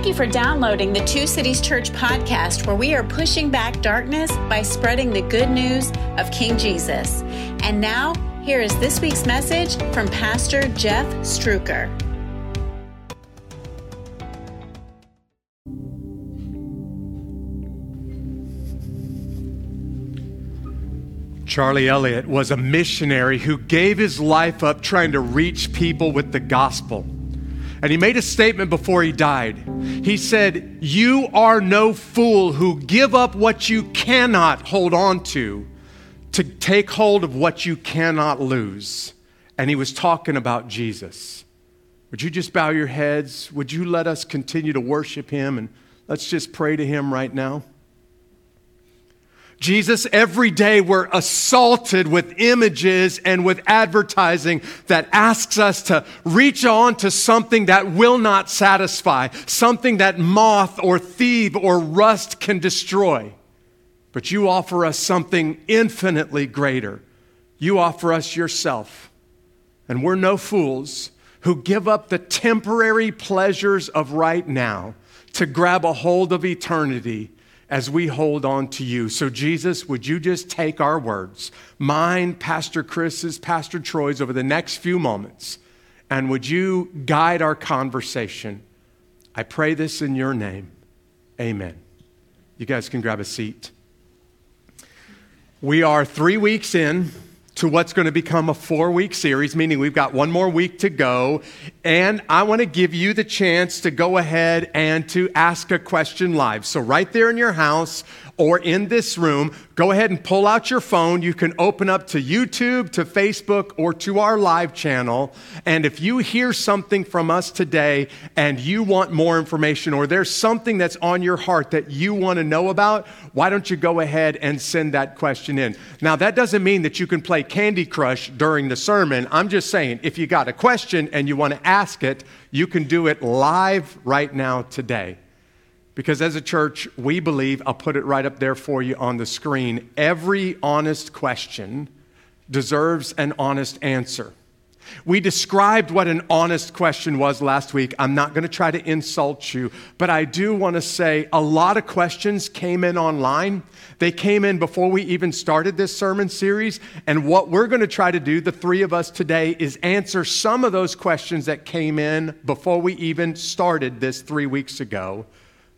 Thank you for downloading the Two Cities Church podcast, where we are pushing back darkness by spreading the good news of King Jesus. And now, here is this week's message from Pastor Jeff Struecker. Charlie Elliott was a missionary who gave his life up trying to reach people with the gospel. And he made a statement before he died. He said, You are no fool who give up what you cannot hold on to to take hold of what you cannot lose. And he was talking about Jesus. Would you just bow your heads? Would you let us continue to worship him? And let's just pray to him right now. Jesus, every day we're assaulted with images and with advertising that asks us to reach on to something that will not satisfy, something that moth or thief or rust can destroy. But you offer us something infinitely greater. You offer us yourself. And we're no fools who give up the temporary pleasures of right now to grab a hold of eternity as we hold on to you. So, Jesus, would you just take our words, mine, Pastor Chris's, Pastor Troy's, over the next few moments, and would you guide our conversation? I pray this in your name. Amen. You guys can grab a seat. We are three weeks in to what's going to become a four week series, meaning we've got one more week to go. And I want to give you the chance to go ahead and to ask a question live. So, right there in your house or in this room, go ahead and pull out your phone. You can open up to YouTube, to Facebook, or to our live channel. And if you hear something from us today and you want more information, or there's something that's on your heart that you want to know about, why don't you go ahead and send that question in? Now, that doesn't mean that you can play Candy Crush during the sermon. I'm just saying, if you got a question and you want to ask it, you can do it live right now today. Because as a church, we believe, I'll put it right up there for you on the screen, every honest question deserves an honest answer. We described what an honest question was last week. I'm not going to try to insult you, but I do want to say a lot of questions came in online. They came in before we even started this sermon series. And what we're going to try to do, the three of us today, is answer some of those questions that came in before we even started this three weeks ago.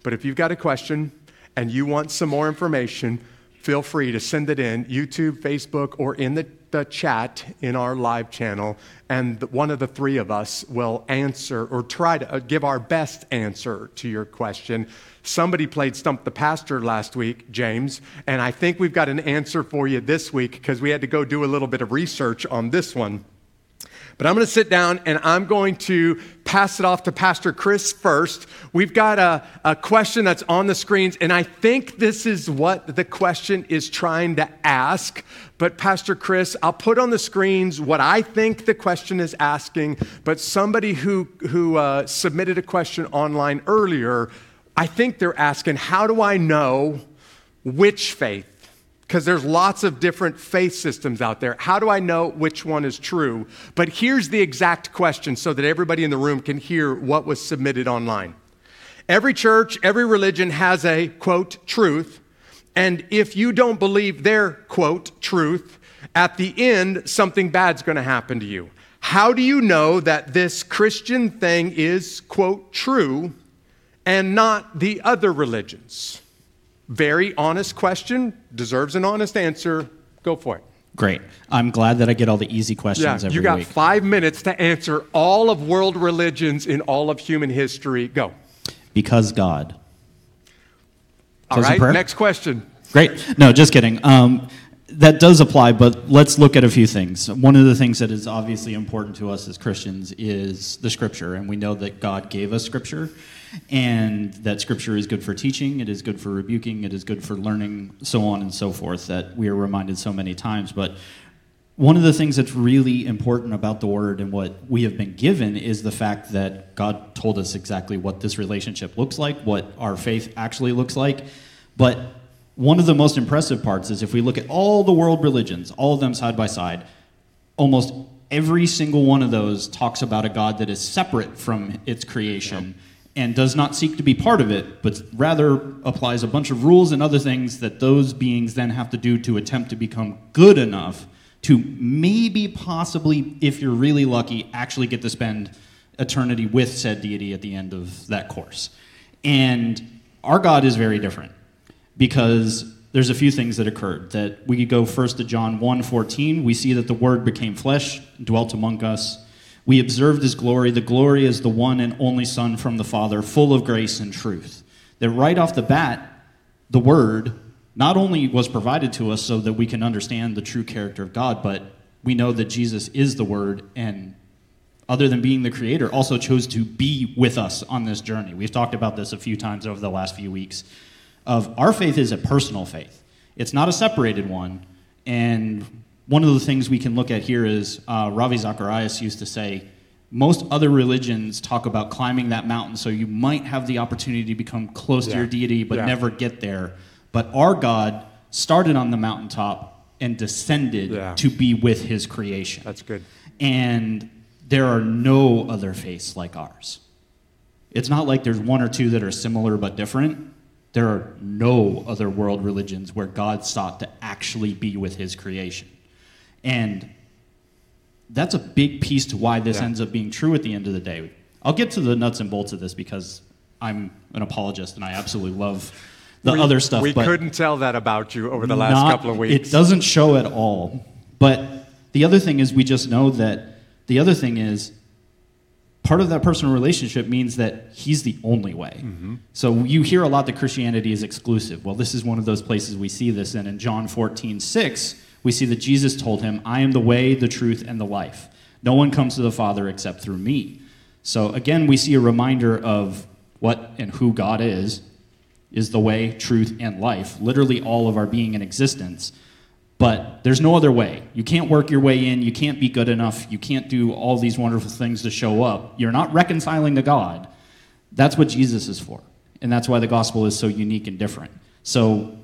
But if you've got a question and you want some more information, feel free to send it in YouTube, Facebook, or in the, the chat in our live channel. And one of the three of us will answer or try to uh, give our best answer to your question. Somebody played Stump the Pastor last week, James, and I think we've got an answer for you this week because we had to go do a little bit of research on this one. But I'm going to sit down and I'm going to pass it off to Pastor Chris first. We've got a, a question that's on the screens, and I think this is what the question is trying to ask. But, Pastor Chris, I'll put on the screens what I think the question is asking. But somebody who, who uh, submitted a question online earlier, I think they're asking, How do I know which faith? Because there's lots of different faith systems out there. How do I know which one is true? But here's the exact question so that everybody in the room can hear what was submitted online. Every church, every religion has a quote, truth. And if you don't believe their quote, truth, at the end, something bad's going to happen to you. How do you know that this Christian thing is, quote, true and not the other religions? Very honest question, deserves an honest answer. Go for it. Great. I'm glad that I get all the easy questions yeah, every week. You got week. five minutes to answer all of world religions in all of human history. Go. Because God. All right, next question. Great. No, just kidding. Um, that does apply, but let's look at a few things. One of the things that is obviously important to us as Christians is the scripture, and we know that God gave us scripture and that scripture is good for teaching, it is good for rebuking, it is good for learning, so on and so forth, that we are reminded so many times. But one of the things that's really important about the word and what we have been given is the fact that God told us exactly what this relationship looks like, what our faith actually looks like. But one of the most impressive parts is if we look at all the world religions, all of them side by side, almost every single one of those talks about a God that is separate from its creation. Yep and does not seek to be part of it, but rather applies a bunch of rules and other things that those beings then have to do to attempt to become good enough to maybe, possibly, if you're really lucky, actually get to spend eternity with said deity at the end of that course. And our God is very different because there's a few things that occurred that we could go first to John 1:14 we see that the word became flesh dwelt among us we observed his glory the glory is the one and only son from the father full of grace and truth that right off the bat the word not only was provided to us so that we can understand the true character of God but we know that Jesus is the word and other than being the creator also chose to be with us on this journey we've talked about this a few times over the last few weeks of our faith is a personal faith. It's not a separated one. And one of the things we can look at here is uh, Ravi Zacharias used to say, most other religions talk about climbing that mountain so you might have the opportunity to become close yeah. to your deity but yeah. never get there. But our God started on the mountaintop and descended yeah. to be with his creation. That's good. And there are no other faiths like ours. It's not like there's one or two that are similar but different. There are no other world religions where God sought to actually be with his creation. And that's a big piece to why this yeah. ends up being true at the end of the day. I'll get to the nuts and bolts of this because I'm an apologist and I absolutely love the we, other stuff. We couldn't tell that about you over the last not, couple of weeks. It doesn't show at all. But the other thing is, we just know that the other thing is part of that personal relationship means that he's the only way. Mm-hmm. So you hear a lot that Christianity is exclusive. Well, this is one of those places we see this in. In John 14, 6, we see that Jesus told him, I am the way, the truth, and the life. No one comes to the Father except through me. So again, we see a reminder of what and who God is, is the way, truth, and life, literally all of our being and existence. But there's no other way. You can't work your way in. You can't be good enough. You can't do all these wonderful things to show up. You're not reconciling to God. That's what Jesus is for. And that's why the gospel is so unique and different. So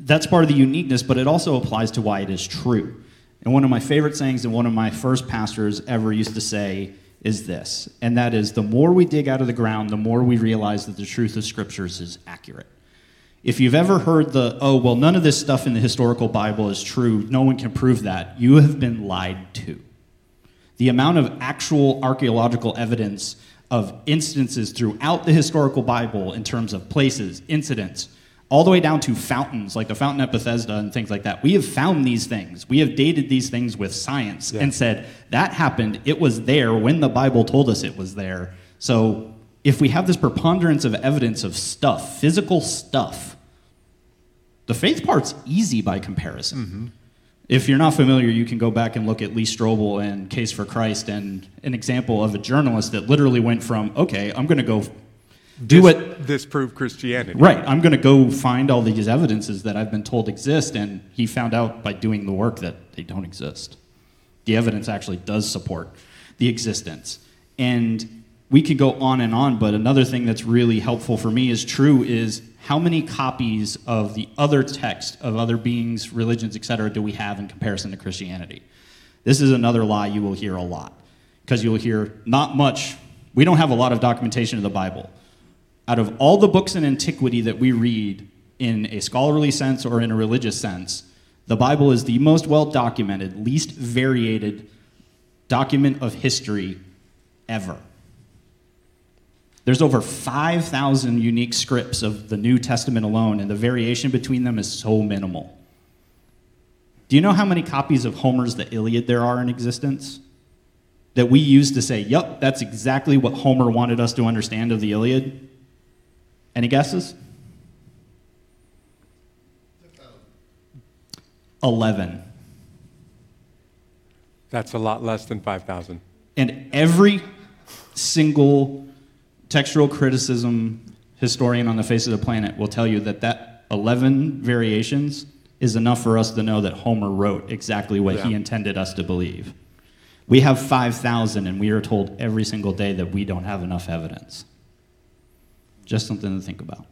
that's part of the uniqueness, but it also applies to why it is true. And one of my favorite sayings that one of my first pastors ever used to say is this, and that is the more we dig out of the ground, the more we realize that the truth of scriptures is accurate. If you've ever heard the, oh, well, none of this stuff in the historical Bible is true, no one can prove that, you have been lied to. The amount of actual archaeological evidence of instances throughout the historical Bible in terms of places, incidents, all the way down to fountains, like the fountain at Bethesda and things like that. We have found these things. We have dated these things with science yeah. and said, that happened. It was there when the Bible told us it was there. So if we have this preponderance of evidence of stuff, physical stuff, the faith part's easy by comparison. Mm-hmm. If you're not familiar, you can go back and look at Lee Strobel and Case for Christ and an example of a journalist that literally went from, okay, I'm going to go do this, it. Disprove Christianity. Right. I'm going to go find all these evidences that I've been told exist. And he found out by doing the work that they don't exist. The evidence actually does support the existence. And we could go on and on, but another thing that's really helpful for me is true is how many copies of the other text of other beings, religions, etc., do we have in comparison to Christianity? This is another lie you will hear a lot because you'll hear not much. We don't have a lot of documentation of the Bible. Out of all the books in antiquity that we read in a scholarly sense or in a religious sense, the Bible is the most well documented, least variated document of history ever. There's over 5,000 unique scripts of the New Testament alone, and the variation between them is so minimal. Do you know how many copies of Homer's The Iliad there are in existence? That we use to say, yep, that's exactly what Homer wanted us to understand of the Iliad? Any guesses? 11. That's a lot less than 5,000. And every single textual criticism historian on the face of the planet will tell you that that 11 variations is enough for us to know that Homer wrote exactly what yeah. he intended us to believe. We have 5,000, and we are told every single day that we don't have enough evidence. Just something to think about.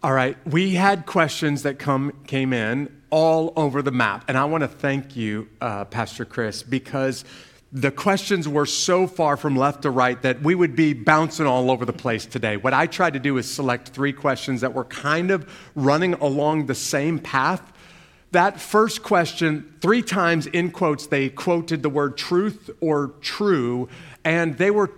All right, we had questions that come came in all over the map, and I want to thank you, uh, Pastor Chris, because the questions were so far from left to right that we would be bouncing all over the place today. What I tried to do is select three questions that were kind of running along the same path. That first question, three times in quotes, they quoted the word truth or true, and they were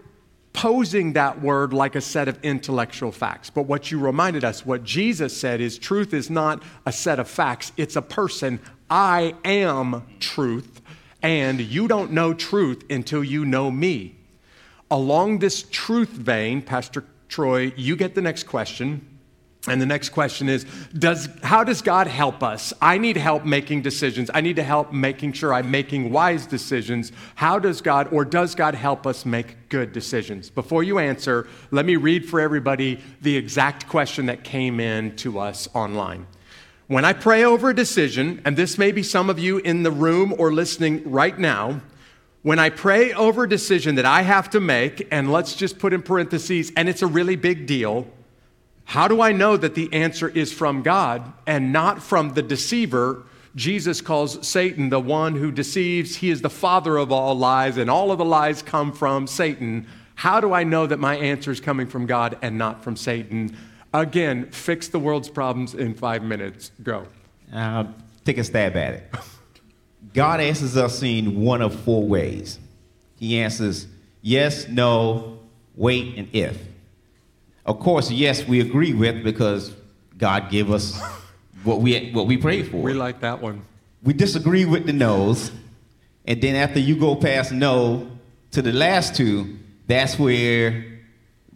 posing that word like a set of intellectual facts. But what you reminded us, what Jesus said is truth is not a set of facts, it's a person. I am truth and you don't know truth until you know me. Along this truth vein, Pastor Troy, you get the next question. And the next question is does, How does God help us? I need help making decisions. I need to help making sure I'm making wise decisions. How does God, or does God help us make good decisions? Before you answer, let me read for everybody the exact question that came in to us online. When I pray over a decision, and this may be some of you in the room or listening right now, when I pray over a decision that I have to make, and let's just put in parentheses, and it's a really big deal, how do I know that the answer is from God and not from the deceiver? Jesus calls Satan the one who deceives. He is the father of all lies, and all of the lies come from Satan. How do I know that my answer is coming from God and not from Satan? Again, fix the world's problems in five minutes. Go. Uh, take a stab at it. God answers us in one of four ways. He answers yes, no, wait, and if. Of course, yes, we agree with because God gave us what we what we prayed for. We like that one. We disagree with the no's, and then after you go past no to the last two, that's where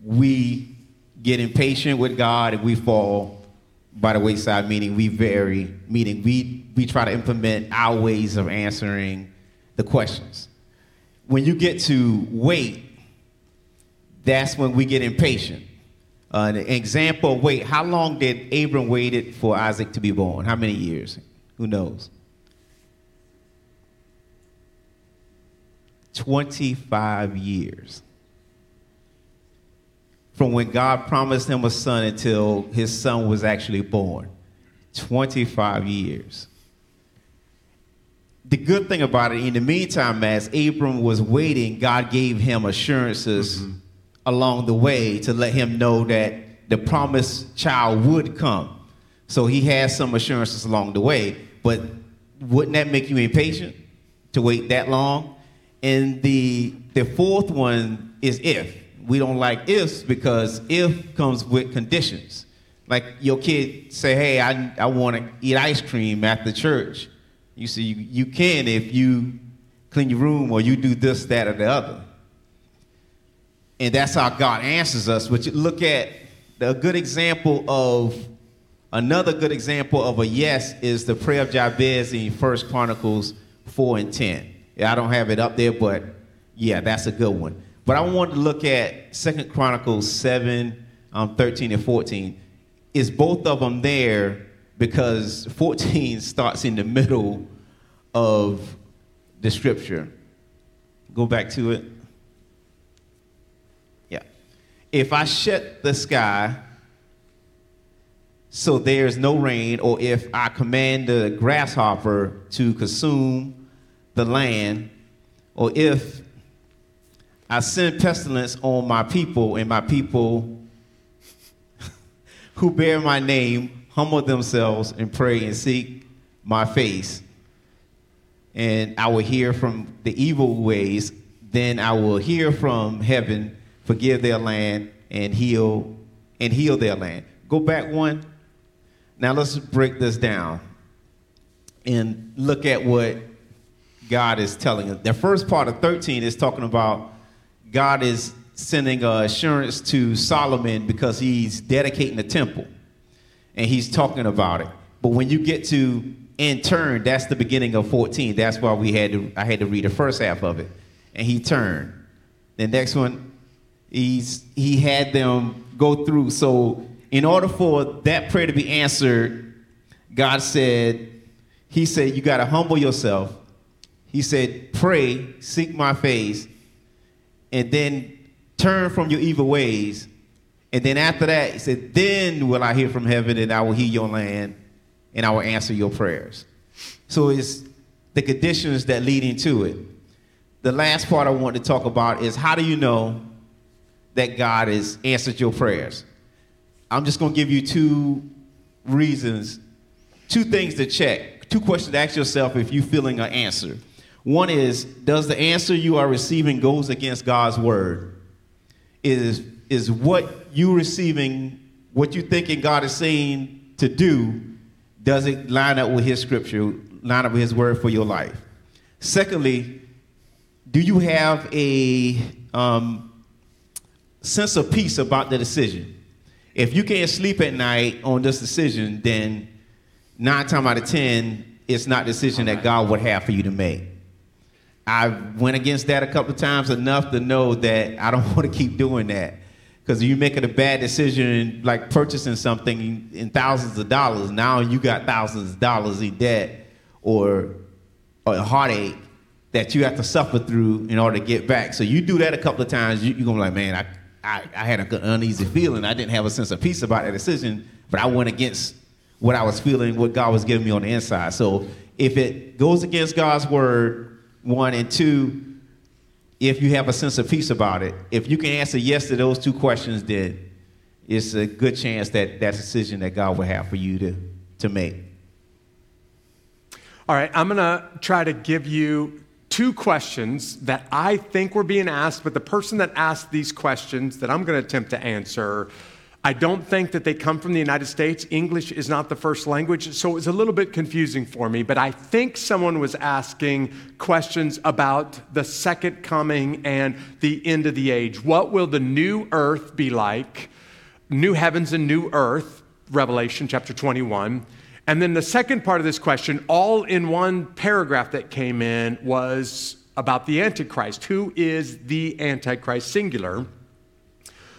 we get impatient with God and we fall by the wayside, meaning we vary, meaning we, we try to implement our ways of answering the questions. When you get to wait, that's when we get impatient. An example, wait, how long did Abram waited for Isaac to be born? How many years? Who knows? 25 years from when God promised him a son until his son was actually born 25 years. The good thing about it, in the meantime, as Abram was waiting, God gave him assurances mm-hmm. Along the way to let him know that the promised child would come. So he has some assurances along the way. But wouldn't that make you impatient to wait that long? And the the fourth one is if we don't like ifs because if comes with conditions. Like your kid say, hey, I, I want to eat ice cream after church. You see, you, you can if you clean your room or you do this, that, or the other. And that's how God answers us. But look at a good example of another good example of a yes is the prayer of Jabez in First Chronicles 4 and 10. Yeah, I don't have it up there, but yeah, that's a good one. But I want to look at Second Chronicles 7, um, 13, and 14. Is both of them there because 14 starts in the middle of the scripture. Go back to it. Yeah. If I shut the sky so there's no rain, or if I command the grasshopper to consume the land, or if I send pestilence on my people, and my people who bear my name humble themselves and pray and seek my face. And I will hear from the evil ways. Then I will hear from heaven, forgive their land, and heal and heal their land. Go back one. Now let's break this down and look at what God is telling us. The first part of 13 is talking about God is sending uh, assurance to Solomon because he's dedicating the temple and he's talking about it. But when you get to in turn, that's the beginning of 14. That's why we had to, I had to read the first half of it. And he turned. The next one, he's he had them go through. So in order for that prayer to be answered, God said, He said, you got to humble yourself. He said, pray, seek my face, and then turn from your evil ways. And then after that, he said, Then will I hear from heaven, and I will heal your land, and I will answer your prayers. So it's the conditions that lead into it. the last part I want to talk about is how do you know that God has answered your prayers? I'm just going to give you two reasons, two things to check, two questions to ask yourself if you're feeling an answer. One is, does the answer you are receiving goes against God's word? Is is what you receiving, what you thinking God is saying to do, does it line up with his scripture, line up with his word for your life? Secondly, do you have a um, sense of peace about the decision? If you can't sleep at night on this decision, then nine times out of ten, it's not a decision that God would have for you to make. I went against that a couple of times enough to know that I don't want to keep doing that. Because you're making a bad decision, like purchasing something in thousands of dollars, now you got thousands of dollars in debt or, or a heartache that you have to suffer through in order to get back. So you do that a couple of times, you, are gonna be like, man, I, I, I had an uneasy feeling. I didn't have a sense of peace about that decision, but I went against what I was feeling, what God was giving me on the inside. So if it goes against God's word, one, and two, if you have a sense of peace about it. If you can answer yes to those two questions, then it's a good chance that that decision that God will have for you to, to make. All right, I'm going to try to give you two questions that I think were being asked, but the person that asked these questions that I'm going to attempt to answer I don't think that they come from the United States. English is not the first language, so it was a little bit confusing for me. But I think someone was asking questions about the second coming and the end of the age. What will the new earth be like? New heavens and new earth, Revelation chapter 21. And then the second part of this question, all in one paragraph that came in, was about the Antichrist. Who is the Antichrist, singular?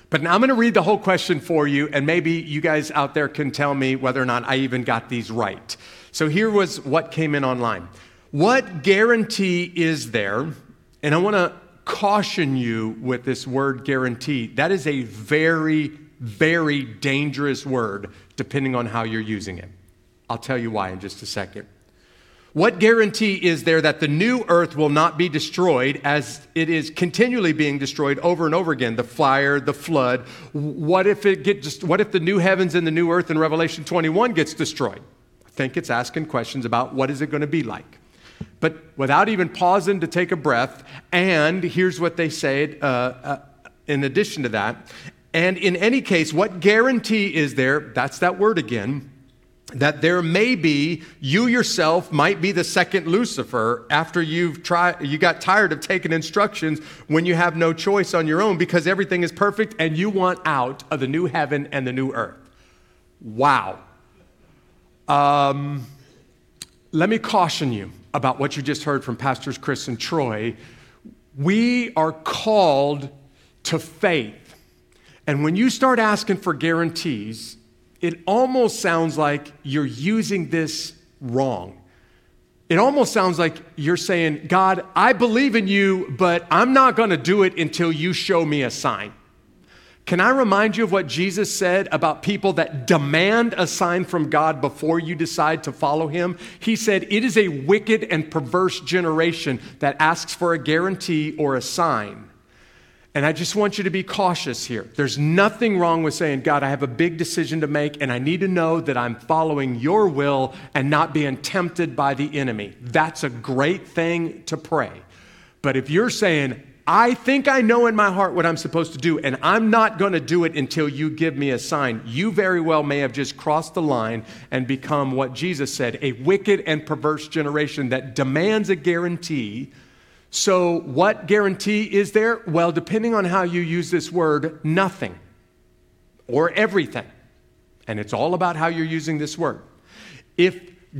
But now I'm going to read the whole question for you, and maybe you guys out there can tell me whether or not I even got these right. So here was what came in online. What guarantee is there? And I want to caution you with this word guarantee. That is a very, very dangerous word depending on how you're using it. I'll tell you why in just a second. What guarantee is there that the new earth will not be destroyed as it is continually being destroyed over and over again? The fire, the flood. What if it get just, what if the new heavens and the new earth in Revelation 21 gets destroyed? I think it's asking questions about what is it going to be like. But without even pausing to take a breath, and here's what they say uh, uh, in addition to that. And in any case, what guarantee is there? That's that word again that there may be you yourself might be the second lucifer after you've tried you got tired of taking instructions when you have no choice on your own because everything is perfect and you want out of the new heaven and the new earth. Wow. Um, let me caution you about what you just heard from pastors chris and troy. We are called to faith. And when you start asking for guarantees it almost sounds like you're using this wrong. It almost sounds like you're saying, God, I believe in you, but I'm not going to do it until you show me a sign. Can I remind you of what Jesus said about people that demand a sign from God before you decide to follow him? He said, It is a wicked and perverse generation that asks for a guarantee or a sign. And I just want you to be cautious here. There's nothing wrong with saying, God, I have a big decision to make, and I need to know that I'm following your will and not being tempted by the enemy. That's a great thing to pray. But if you're saying, I think I know in my heart what I'm supposed to do, and I'm not going to do it until you give me a sign. You very well may have just crossed the line and become what Jesus said a wicked and perverse generation that demands a guarantee so, what guarantee is there? Well, depending on how you use this word, nothing or everything. And it's all about how you're using this word. If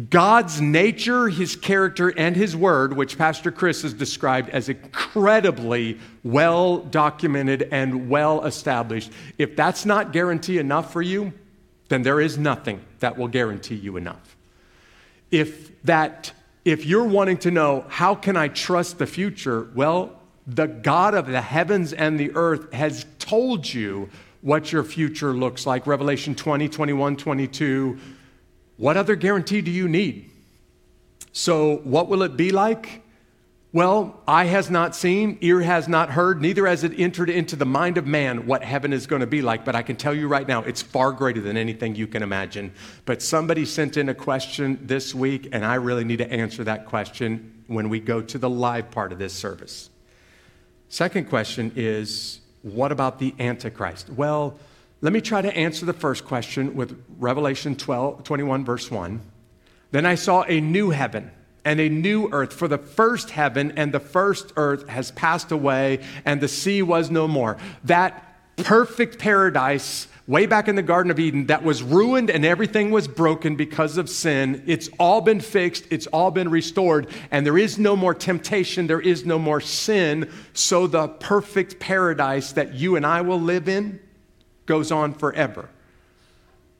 God's nature, his character, and his word, which Pastor Chris has described as incredibly well documented and well established, if that's not guarantee enough for you, then there is nothing that will guarantee you enough. If that if you're wanting to know, how can I trust the future? Well, the God of the heavens and the earth has told you what your future looks like. Revelation 20, 21, 22. What other guarantee do you need? So, what will it be like? Well, eye has not seen, ear has not heard, neither has it entered into the mind of man what heaven is going to be like. But I can tell you right now, it's far greater than anything you can imagine. But somebody sent in a question this week, and I really need to answer that question when we go to the live part of this service. Second question is what about the Antichrist? Well, let me try to answer the first question with Revelation 12, 21, verse 1. Then I saw a new heaven and a new earth. For the first heaven and the first earth has passed away, and the sea was no more. That perfect paradise way back in the Garden of Eden that was ruined and everything was broken because of sin. It's all been fixed, it's all been restored, and there is no more temptation, there is no more sin. So the perfect paradise that you and I will live in goes on forever.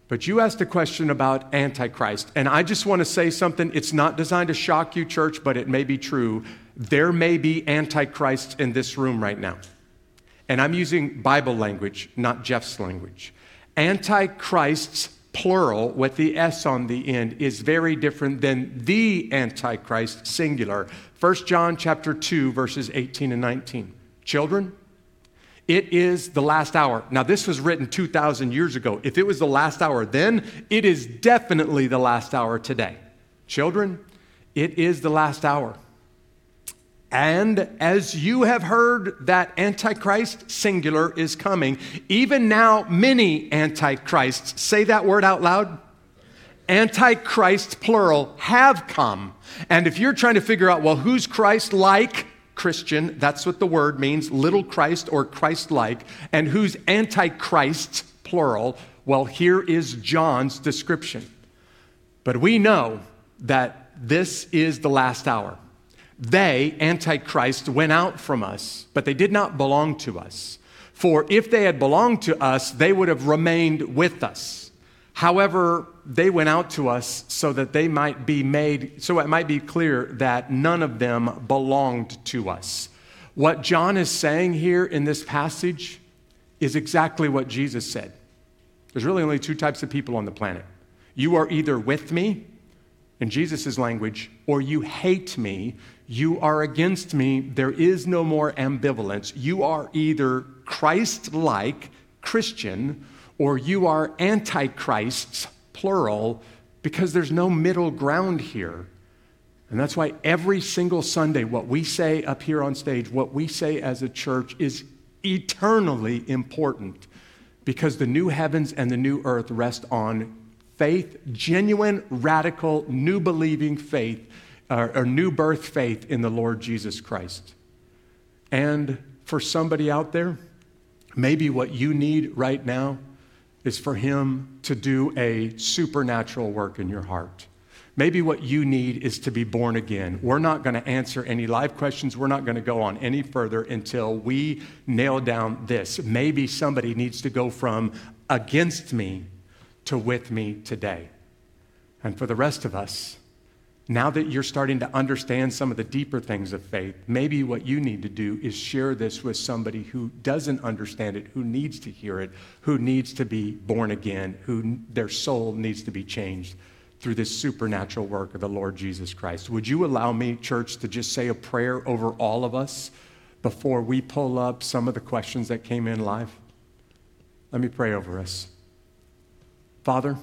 But you asked a question about Antichrist, and I just want to say something. It's not designed to shock you, church, but it may be true. There may be Antichrists in this room right now. And I'm using Bible language, not Jeff's language. Antichrists, plural, with the S on the end, is very different than the Antichrist, singular. 1 John chapter 2, verses 18 and 19. Children, it is the last hour. Now, this was written 2,000 years ago. If it was the last hour then, it is definitely the last hour today. Children, it is the last hour. And as you have heard that Antichrist, singular, is coming, even now many Antichrists, say that word out loud. Antichrist, plural, have come. And if you're trying to figure out, well, who's Christ like? Christian, that's what the word means, little Christ or Christ like, and who's antichrist, plural. Well, here is John's description. But we know that this is the last hour. They, Antichrist, went out from us, but they did not belong to us. For if they had belonged to us, they would have remained with us. However, they went out to us so that they might be made, so it might be clear that none of them belonged to us. What John is saying here in this passage is exactly what Jesus said. There's really only two types of people on the planet. You are either with me, in Jesus' language, or you hate me, you are against me. There is no more ambivalence. You are either Christ like Christian or you are antichrists, plural, because there's no middle ground here. And that's why every single Sunday, what we say up here on stage, what we say as a church is eternally important because the new heavens and the new earth rest on faith, genuine, radical, new believing faith, or, or new birth faith in the Lord Jesus Christ. And for somebody out there, maybe what you need right now is for Him to do a supernatural work in your heart. Maybe what you need is to be born again. We're not going to answer any live questions. We're not going to go on any further until we nail down this. Maybe somebody needs to go from against me to with me today. And for the rest of us, now that you're starting to understand some of the deeper things of faith, maybe what you need to do is share this with somebody who doesn't understand it, who needs to hear it, who needs to be born again, who their soul needs to be changed through this supernatural work of the Lord Jesus Christ. Would you allow me, church, to just say a prayer over all of us before we pull up some of the questions that came in live? Let me pray over us. Father,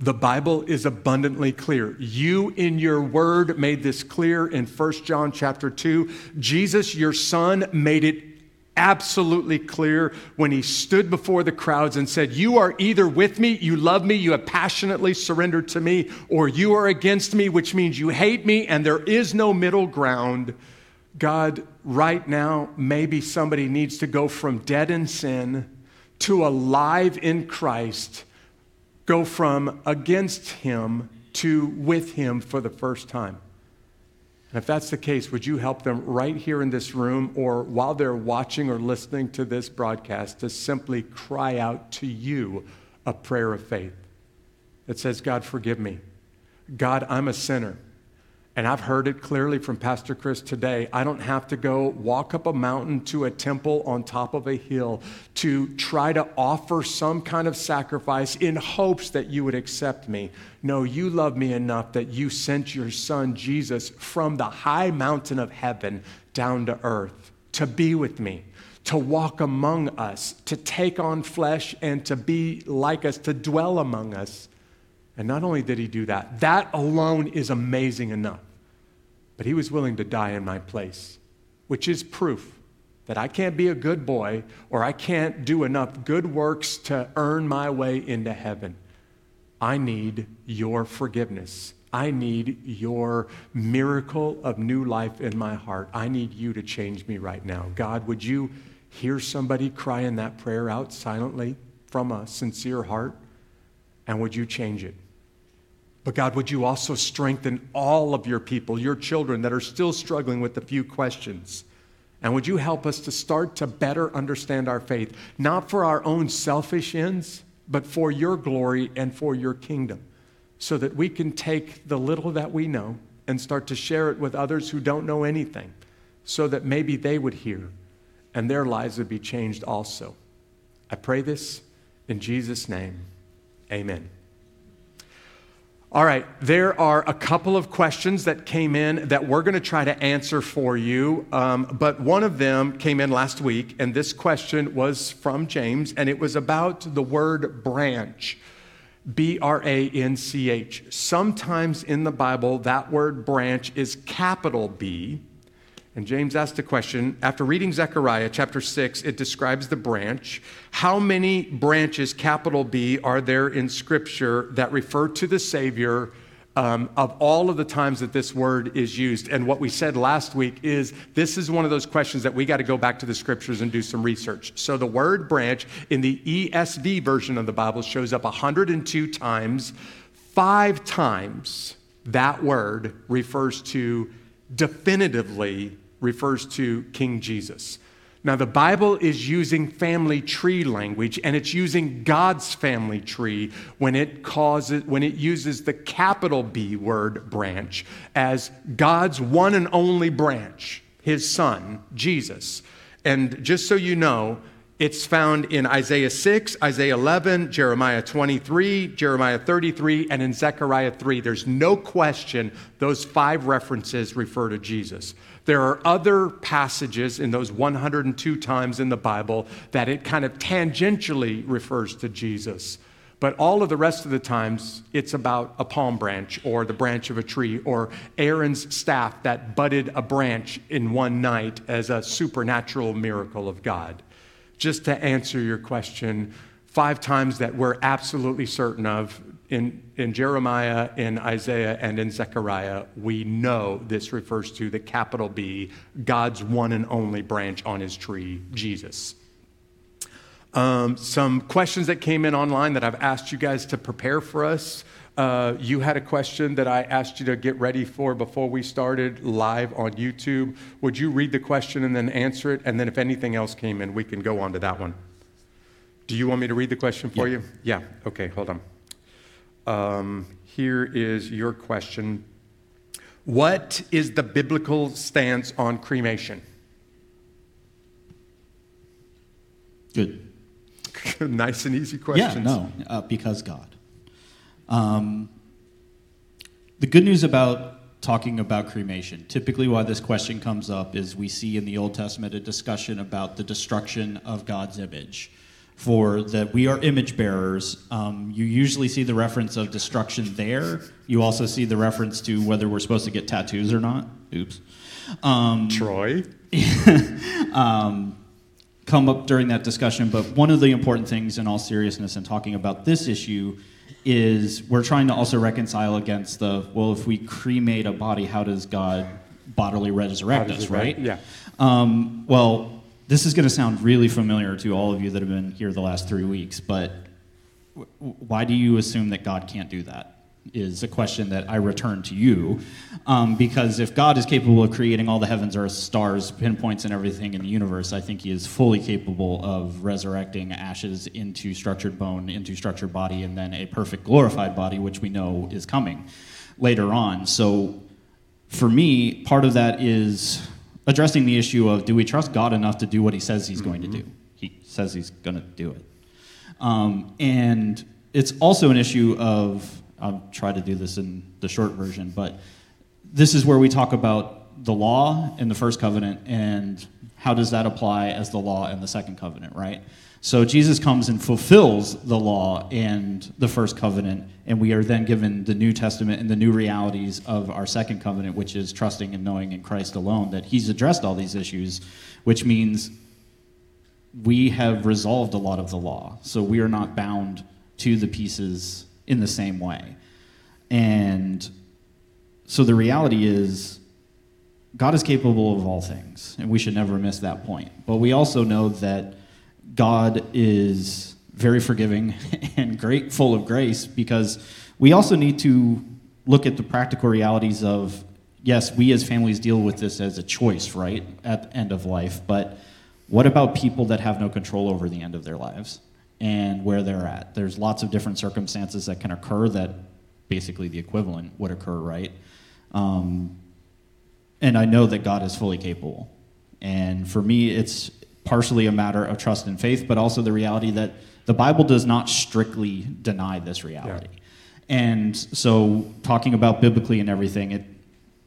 the Bible is abundantly clear. You in your word made this clear in 1 John chapter 2. Jesus, your son, made it absolutely clear when he stood before the crowds and said, You are either with me, you love me, you have passionately surrendered to me, or you are against me, which means you hate me, and there is no middle ground. God, right now, maybe somebody needs to go from dead in sin to alive in Christ go from against him to with him for the first time. And if that's the case, would you help them right here in this room or while they're watching or listening to this broadcast to simply cry out to you a prayer of faith that says, God, forgive me. God, I'm a sinner. And I've heard it clearly from Pastor Chris today. I don't have to go walk up a mountain to a temple on top of a hill to try to offer some kind of sacrifice in hopes that you would accept me. No, you love me enough that you sent your son Jesus from the high mountain of heaven down to earth to be with me, to walk among us, to take on flesh and to be like us, to dwell among us. And not only did he do that, that alone is amazing enough. But he was willing to die in my place, which is proof that I can't be a good boy or I can't do enough good works to earn my way into heaven. I need your forgiveness. I need your miracle of new life in my heart. I need you to change me right now. God, would you hear somebody crying that prayer out silently from a sincere heart? And would you change it? But God, would you also strengthen all of your people, your children that are still struggling with a few questions? And would you help us to start to better understand our faith, not for our own selfish ends, but for your glory and for your kingdom, so that we can take the little that we know and start to share it with others who don't know anything, so that maybe they would hear and their lives would be changed also. I pray this in Jesus' name. Amen. All right, there are a couple of questions that came in that we're going to try to answer for you. Um, but one of them came in last week, and this question was from James, and it was about the word branch. B R A N C H. Sometimes in the Bible, that word branch is capital B, and James asked a question. After reading Zechariah chapter 6, it describes the branch. How many branches, capital B, are there in Scripture that refer to the Savior um, of all of the times that this word is used? And what we said last week is this is one of those questions that we got to go back to the Scriptures and do some research. So the word branch in the ESV version of the Bible shows up 102 times. Five times that word refers to definitively refers to King Jesus. Now, the Bible is using family tree language, and it's using God's family tree when it causes, when it uses the capital B word branch as God's one and only branch, his son, Jesus. And just so you know, it's found in Isaiah 6, Isaiah 11, Jeremiah 23, Jeremiah 33, and in Zechariah 3. There's no question those five references refer to Jesus. There are other passages in those 102 times in the Bible that it kind of tangentially refers to Jesus. But all of the rest of the times, it's about a palm branch or the branch of a tree or Aaron's staff that budded a branch in one night as a supernatural miracle of God just to answer your question, five times that we're absolutely certain of in, in Jeremiah, in Isaiah, and in Zechariah, we know this refers to the capital B, God's one and only branch on his tree, Jesus. Um, some questions that came in online that I've asked you guys to prepare for us. Uh, you had a question that I asked you to get ready for before we started live on YouTube. Would you read the question and then answer it? And then if anything else came in, we can go on to that one. Do you want me to read the question for yeah. you? Yeah. Okay, hold on. Um, here is your question What is the biblical stance on cremation? Good. nice and easy question. Yeah, no, uh, because God. Um, the good news about talking about cremation, typically why this question comes up is we see in the Old Testament a discussion about the destruction of God's image. For that we are image bearers, um, you usually see the reference of destruction there. You also see the reference to whether we're supposed to get tattoos or not. Oops. Um, Troy. um, come up during that discussion, but one of the important things, in all seriousness, in talking about this issue is we're trying to also reconcile against the well, if we cremate a body, how does God bodily resurrect us, right? Yeah. Um, well, this is going to sound really familiar to all of you that have been here the last three weeks, but why do you assume that God can't do that? Is a question that I return to you. Um, because if God is capable of creating all the heavens, earth, stars, pinpoints, and everything in the universe, I think He is fully capable of resurrecting ashes into structured bone, into structured body, and then a perfect glorified body, which we know is coming later on. So, for me, part of that is addressing the issue of do we trust God enough to do what He says He's going to do? He says He's going to do it. Um, and it's also an issue of, I'll try to do this in the short version, but this is where we talk about the law in the first covenant and how does that apply as the law in the second covenant, right? So Jesus comes and fulfills the law and the first covenant, and we are then given the New Testament and the new realities of our second covenant, which is trusting and knowing in Christ alone, that He's addressed all these issues, which means we have resolved a lot of the law. So we are not bound to the pieces in the same way. And so the reality is, God is capable of all things, and we should never miss that point. But we also know that God is very forgiving and great, full of grace, because we also need to look at the practical realities of yes, we as families deal with this as a choice, right, at the end of life. But what about people that have no control over the end of their lives and where they're at? There's lots of different circumstances that can occur that basically the equivalent would occur, right? Um, and I know that God is fully capable. And for me, it's partially a matter of trust and faith, but also the reality that the Bible does not strictly deny this reality. Yeah. And so, talking about biblically and everything, it,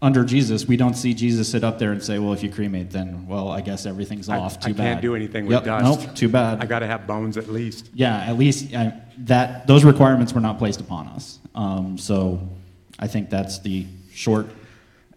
under Jesus, we don't see Jesus sit up there and say, "Well, if you cremate, then well, I guess everything's I, off." Too I bad. can't do anything with yep, dust. Nope, too bad. I got to have bones at least. Yeah, at least uh, that those requirements were not placed upon us. Um, so, I think that's the short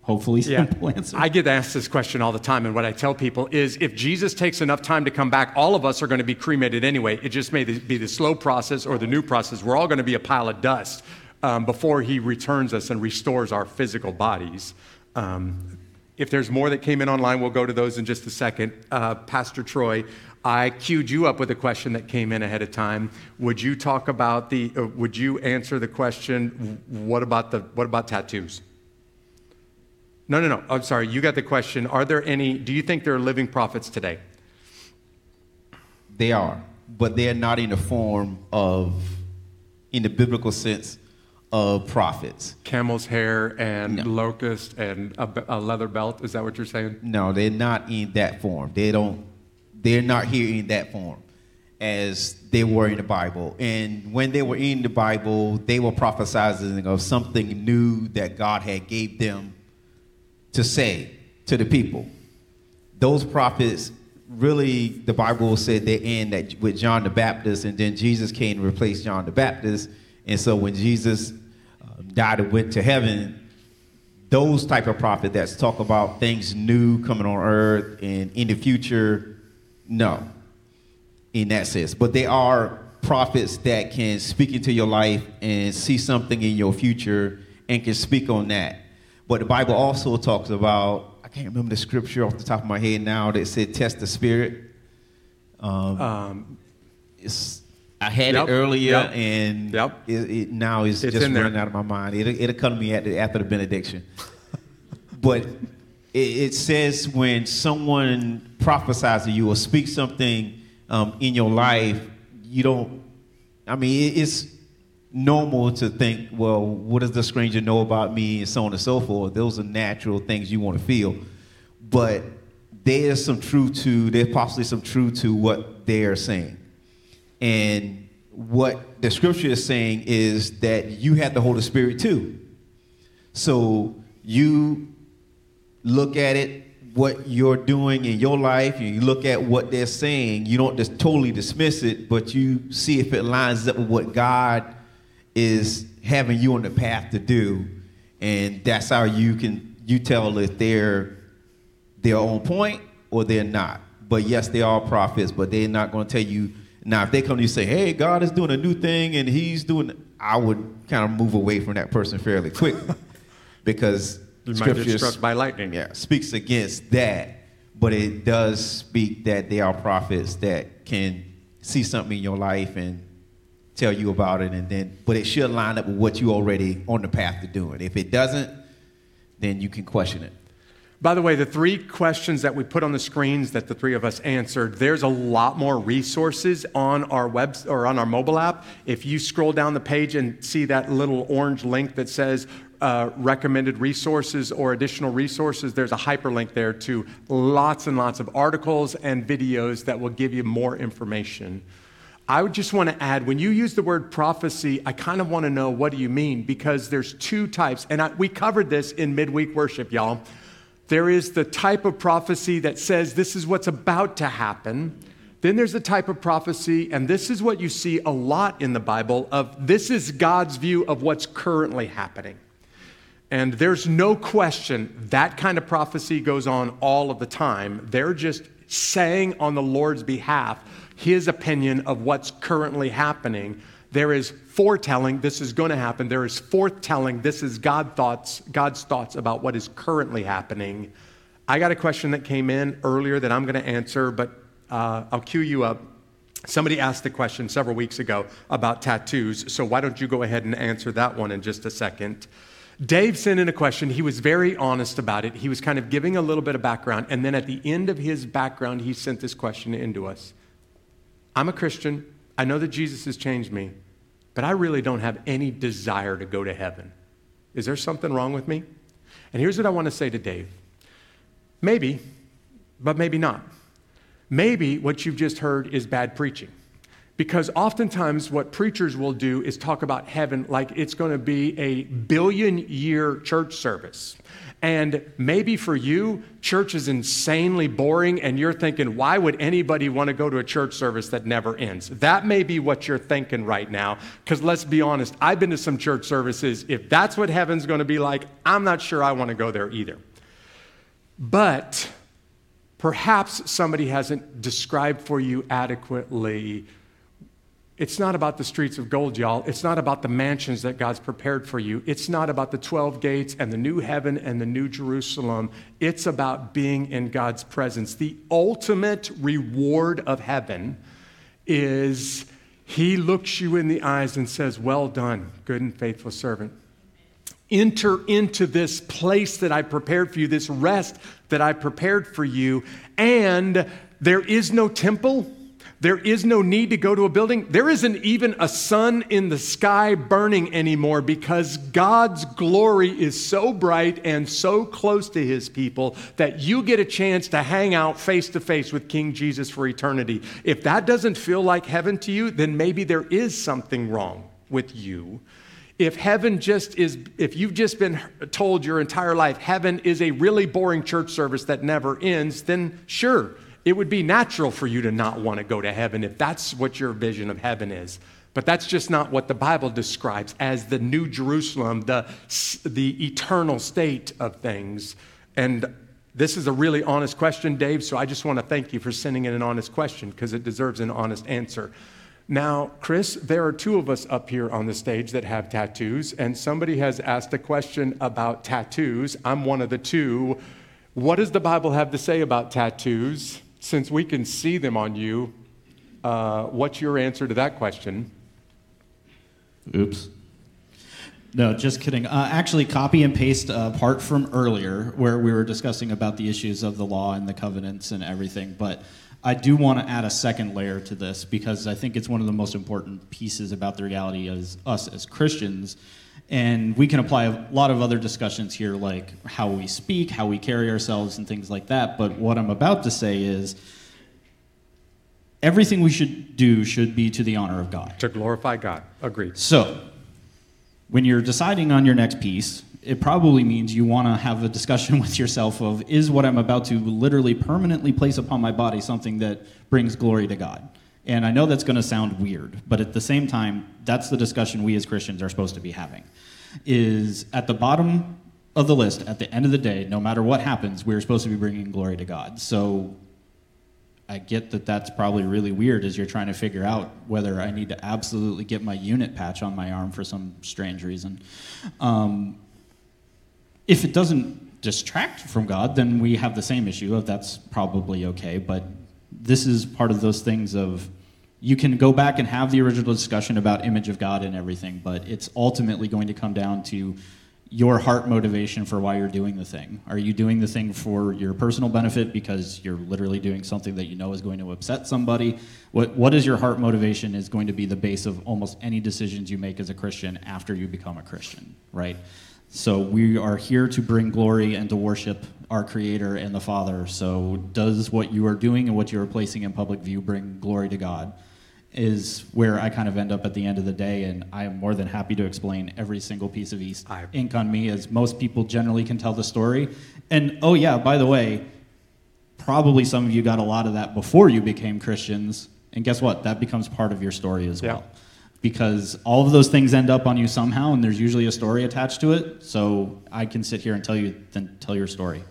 hopefully simple yeah. answer. I get asked this question all the time, and what I tell people is if Jesus takes enough time to come back, all of us are going to be cremated anyway. It just may be the slow process or the new process. We're all going to be a pile of dust um, before he returns us and restores our physical bodies. Um, if there's more that came in online, we'll go to those in just a second. Uh, Pastor Troy, I queued you up with a question that came in ahead of time. Would you talk about the? Uh, would you answer the question? What about the? What about tattoos? No, no, no. I'm sorry. You got the question. Are there any, do you think there are living prophets today? They are, but they're not in the form of, in the biblical sense, of prophets. Camel's hair and no. locust and a, a, leather belt. Is that what you're saying? No, they're not in that form. They don't, they're not here in that form as they were in the Bible. And when they were in the Bible, they were prophesying of something new that God had gave them to say to the people. Those prophets really, the Bible said they end that with John the Baptist, and then Jesus came to replace John the Baptist. And so when Jesus died and went to heaven, those type of prophets that talk about things new coming on earth and in the future, no, in that sense. But they are prophets that can speak into your life and see something in your future and can speak on that. But the Bible also talks about, I can't remember the scripture off the top of my head now that said, test the spirit. Um, um, it's, I had yep, it earlier, yep, and yep. It, it, now it's, it's just running out of my mind. It'll, it'll come to me the, after the benediction. but it, it, says when someone prophesies to you or speaks something um, in your life, you don't, I mean, it's normal to think, well, what does the stranger know about me, and so on and so forth. Those are natural things you want to feel. But there's some truth to, there's possibly some truth to what they're saying. And what the scripture is saying is that you have the Holy Spirit too. So you look at it, what you're doing in your life, you look at what they're saying, you don't just totally dismiss it, but you see if it lines up with what God is having you on the path to do, and that's how you can you tell if they're they're on point or they're not. But yes, they are prophets, but they're not going to tell you. Now, if they come to you and say, "Hey, God is doing a new thing and He's doing," I would kind of move away from that person fairly quick because you Scripture might struck by lightning. Yeah, speaks against that, but it does speak that they are prophets that can see something in your life and tell you about it, and then but it should line up with what you already on the path to doing. If it doesn't, then you can question it. By the way, the three questions that we put on the screens that the three of us answered, there's a lot more resources on our web or on our mobile app. If you scroll down the page and see that little orange link that says uh, recommended resources or additional resources, there's a hyperlink there to lots and lots of articles and videos that will give you more information. I would just want to add when you use the word prophecy, I kind of want to know what do you mean because there's two types, and I, we covered this in midweek worship, y'all. There is the type of prophecy that says this is what's about to happen. Then there's the type of prophecy, and this is what you see a lot in the Bible of this is God's view of what's currently happening. And there's no question that kind of prophecy goes on all of the time. They're just saying on the Lord's behalf his opinion of what's currently happening. There is foretelling this is going to happen. There is foretelling, this is God thoughts, God's thoughts about what is currently happening. I got a question that came in earlier that I'm going to answer, but uh, I'll cue you up. Somebody asked the question several weeks ago about tattoos, so why don't you go ahead and answer that one in just a second? Dave sent in a question. He was very honest about it. He was kind of giving a little bit of background. And then at the end of his background, he sent this question into us I'm a Christian. I know that Jesus has changed me, but I really don't have any desire to go to heaven. Is there something wrong with me? And here's what I want to say to Dave maybe, but maybe not. Maybe what you've just heard is bad preaching. Because oftentimes, what preachers will do is talk about heaven like it's going to be a billion year church service. And maybe for you, church is insanely boring, and you're thinking, why would anybody want to go to a church service that never ends? That may be what you're thinking right now. Because let's be honest, I've been to some church services. If that's what heaven's going to be like, I'm not sure I want to go there either. But perhaps somebody hasn't described for you adequately it's not about the streets of gold, y'all. It's not about the mansions that God's prepared for you. It's not about the 12 gates and the new heaven and the new Jerusalem. It's about being in God's presence. The ultimate reward of heaven is He looks you in the eyes and says, Well done, good and faithful servant. Enter into this place that I prepared for you, this rest that I prepared for you, and there is no temple there is no need to go to a building. There isn't even a sun in the sky burning anymore because God's glory is so bright and so close to his people that you get a chance to hang out face to face with King Jesus for eternity. If that doesn't feel like heaven to you, then maybe there is something wrong with you. If heaven just is, if you've just been told your entire life heaven is a really boring church service that never ends, then sure it would be natural for you to not want to go to heaven if that's what your vision of heaven is. But that's just not what the Bible describes as the new Jerusalem, the, the eternal state of things. And this is a really honest question, Dave, so I just want to thank you for sending in an honest question because it deserves an honest answer. Now, Chris, there are two of us up here on the stage that have tattoos, and somebody has asked a question about tattoos. I'm one of the two. What does the Bible have to say about tattoos? Since we can see them on you, uh, what's your answer to that question? Oops. No, just kidding. Uh, actually, copy and paste a part from earlier where we were discussing about the issues of the law and the covenants and everything. But I do want to add a second layer to this because I think it's one of the most important pieces about the reality as us as Christians. And we can apply a lot of other discussions here, like how we speak, how we carry ourselves, and things like that. But what I'm about to say is everything we should do should be to the honor of God. To glorify God. Agreed. So, when you're deciding on your next piece, it probably means you want to have a discussion with yourself of is what I'm about to literally permanently place upon my body something that brings glory to God? And I know that's going to sound weird, but at the same time, that's the discussion we as Christians are supposed to be having. Is at the bottom of the list, at the end of the day, no matter what happens, we're supposed to be bringing glory to God. So I get that that's probably really weird as you're trying to figure out whether I need to absolutely get my unit patch on my arm for some strange reason. Um, if it doesn't distract from God, then we have the same issue of that's probably okay. But this is part of those things of you can go back and have the original discussion about image of God and everything, but it's ultimately going to come down to your heart motivation for why you're doing the thing. Are you doing the thing for your personal benefit because you're literally doing something that you know is going to upset somebody? What, what is your heart motivation is going to be the base of almost any decisions you make as a Christian after you become a Christian, right? So we are here to bring glory and to worship our Creator and the Father. So does what you are doing and what you are placing in public view bring glory to God? Is where I kind of end up at the end of the day, and I am more than happy to explain every single piece of East I- ink on me, as most people generally can tell the story. And oh yeah, by the way, probably some of you got a lot of that before you became Christians. And guess what? That becomes part of your story as Yeah. well. Because all of those things end up on you somehow, and there's usually a story attached to it. So I can sit here and tell you, then tell your story.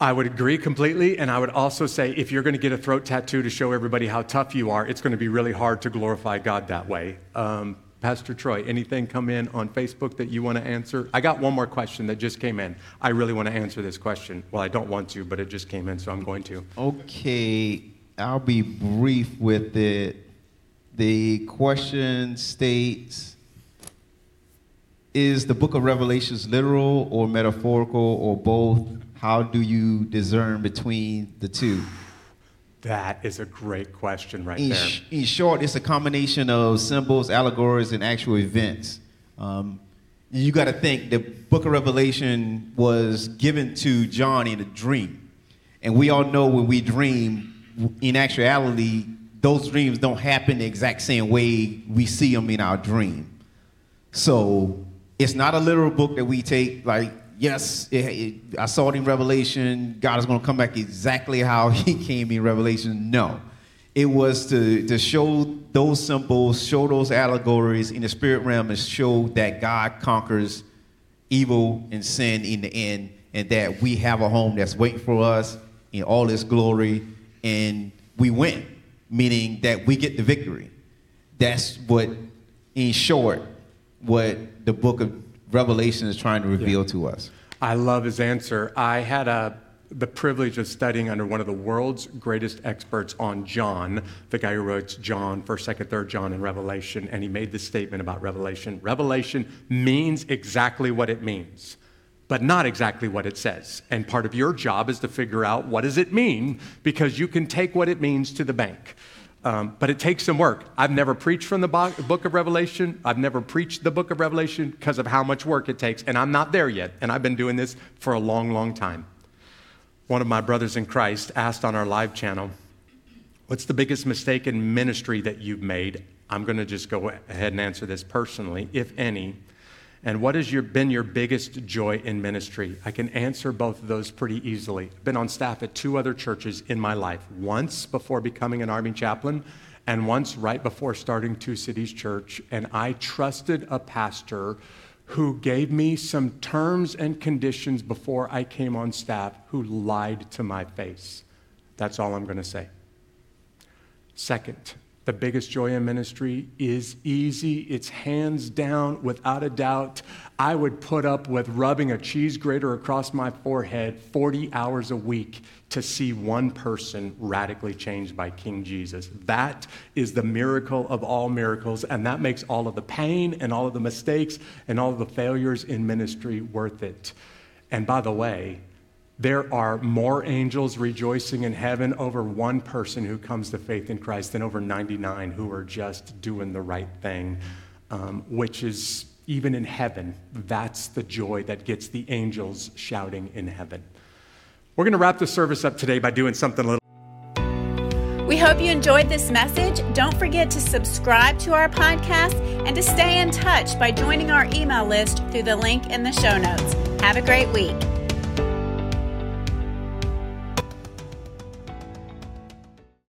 I would agree completely. And I would also say if you're going to get a throat tattoo to show everybody how tough you are, it's going to be really hard to glorify God that way. Um, Pastor Troy, anything come in on Facebook that you want to answer? I got one more question that just came in. I really want to answer this question. Well, I don't want to, but it just came in, so I'm going to. Okay, I'll be brief with it. The question states Is the book of Revelations literal or metaphorical or both? How do you discern between the two? That is a great question right In, there. sh- in short, it's a combination of symbols, allegories, and actual events. Um, you got to think the book of Revelation was given to John in a dream. And we all know when we dream, in actuality, those dreams don't happen the exact same way we see them in our dream. So it's not a literal book that we take like, yes, it, it, I saw it in Revelation. God is going to come back exactly how He came in Revelation. No, it was to to show those symbols, show those allegories in the spirit realm, and show that God conquers evil and sin in the end, and that we have a home that's waiting for us in all its glory, and we win, meaning that we get the victory. That's what, in short, what the book of Revelation is trying to reveal to us. I love his answer. I had a, the privilege of studying under one of the world's greatest experts on John, the guy who wrote John, 1st, 2nd, 3rd John, and Revelation, and he made this statement about Revelation. Revelation means exactly what it means, but not exactly what it says. And part of your job is to figure out what does it mean, because you can take what it means to the bank. Um, but it takes some work. I've never preached from the bo- book of Revelation. I've never preached the book of Revelation because of how much work it takes. And I'm not there yet. And I've been doing this for a long, long time. One of my brothers in Christ asked on our live channel, What's the biggest mistake in ministry that you've made? I'm going to just go ahead and answer this personally, if any. And what has your, been your biggest joy in ministry? I can answer both of those pretty easily. I've been on staff at two other churches in my life once before becoming an Army chaplain, and once right before starting Two Cities Church. And I trusted a pastor who gave me some terms and conditions before I came on staff who lied to my face. That's all I'm going to say. Second, the biggest joy in ministry is easy. It's hands down, without a doubt. I would put up with rubbing a cheese grater across my forehead 40 hours a week to see one person radically changed by King Jesus. That is the miracle of all miracles, and that makes all of the pain and all of the mistakes and all of the failures in ministry worth it. And by the way, there are more angels rejoicing in heaven over one person who comes to faith in Christ than over 99 who are just doing the right thing, um, which is even in heaven, that's the joy that gets the angels shouting in heaven. We're going to wrap the service up today by doing something a little. We hope you enjoyed this message. Don't forget to subscribe to our podcast and to stay in touch by joining our email list through the link in the show notes. Have a great week.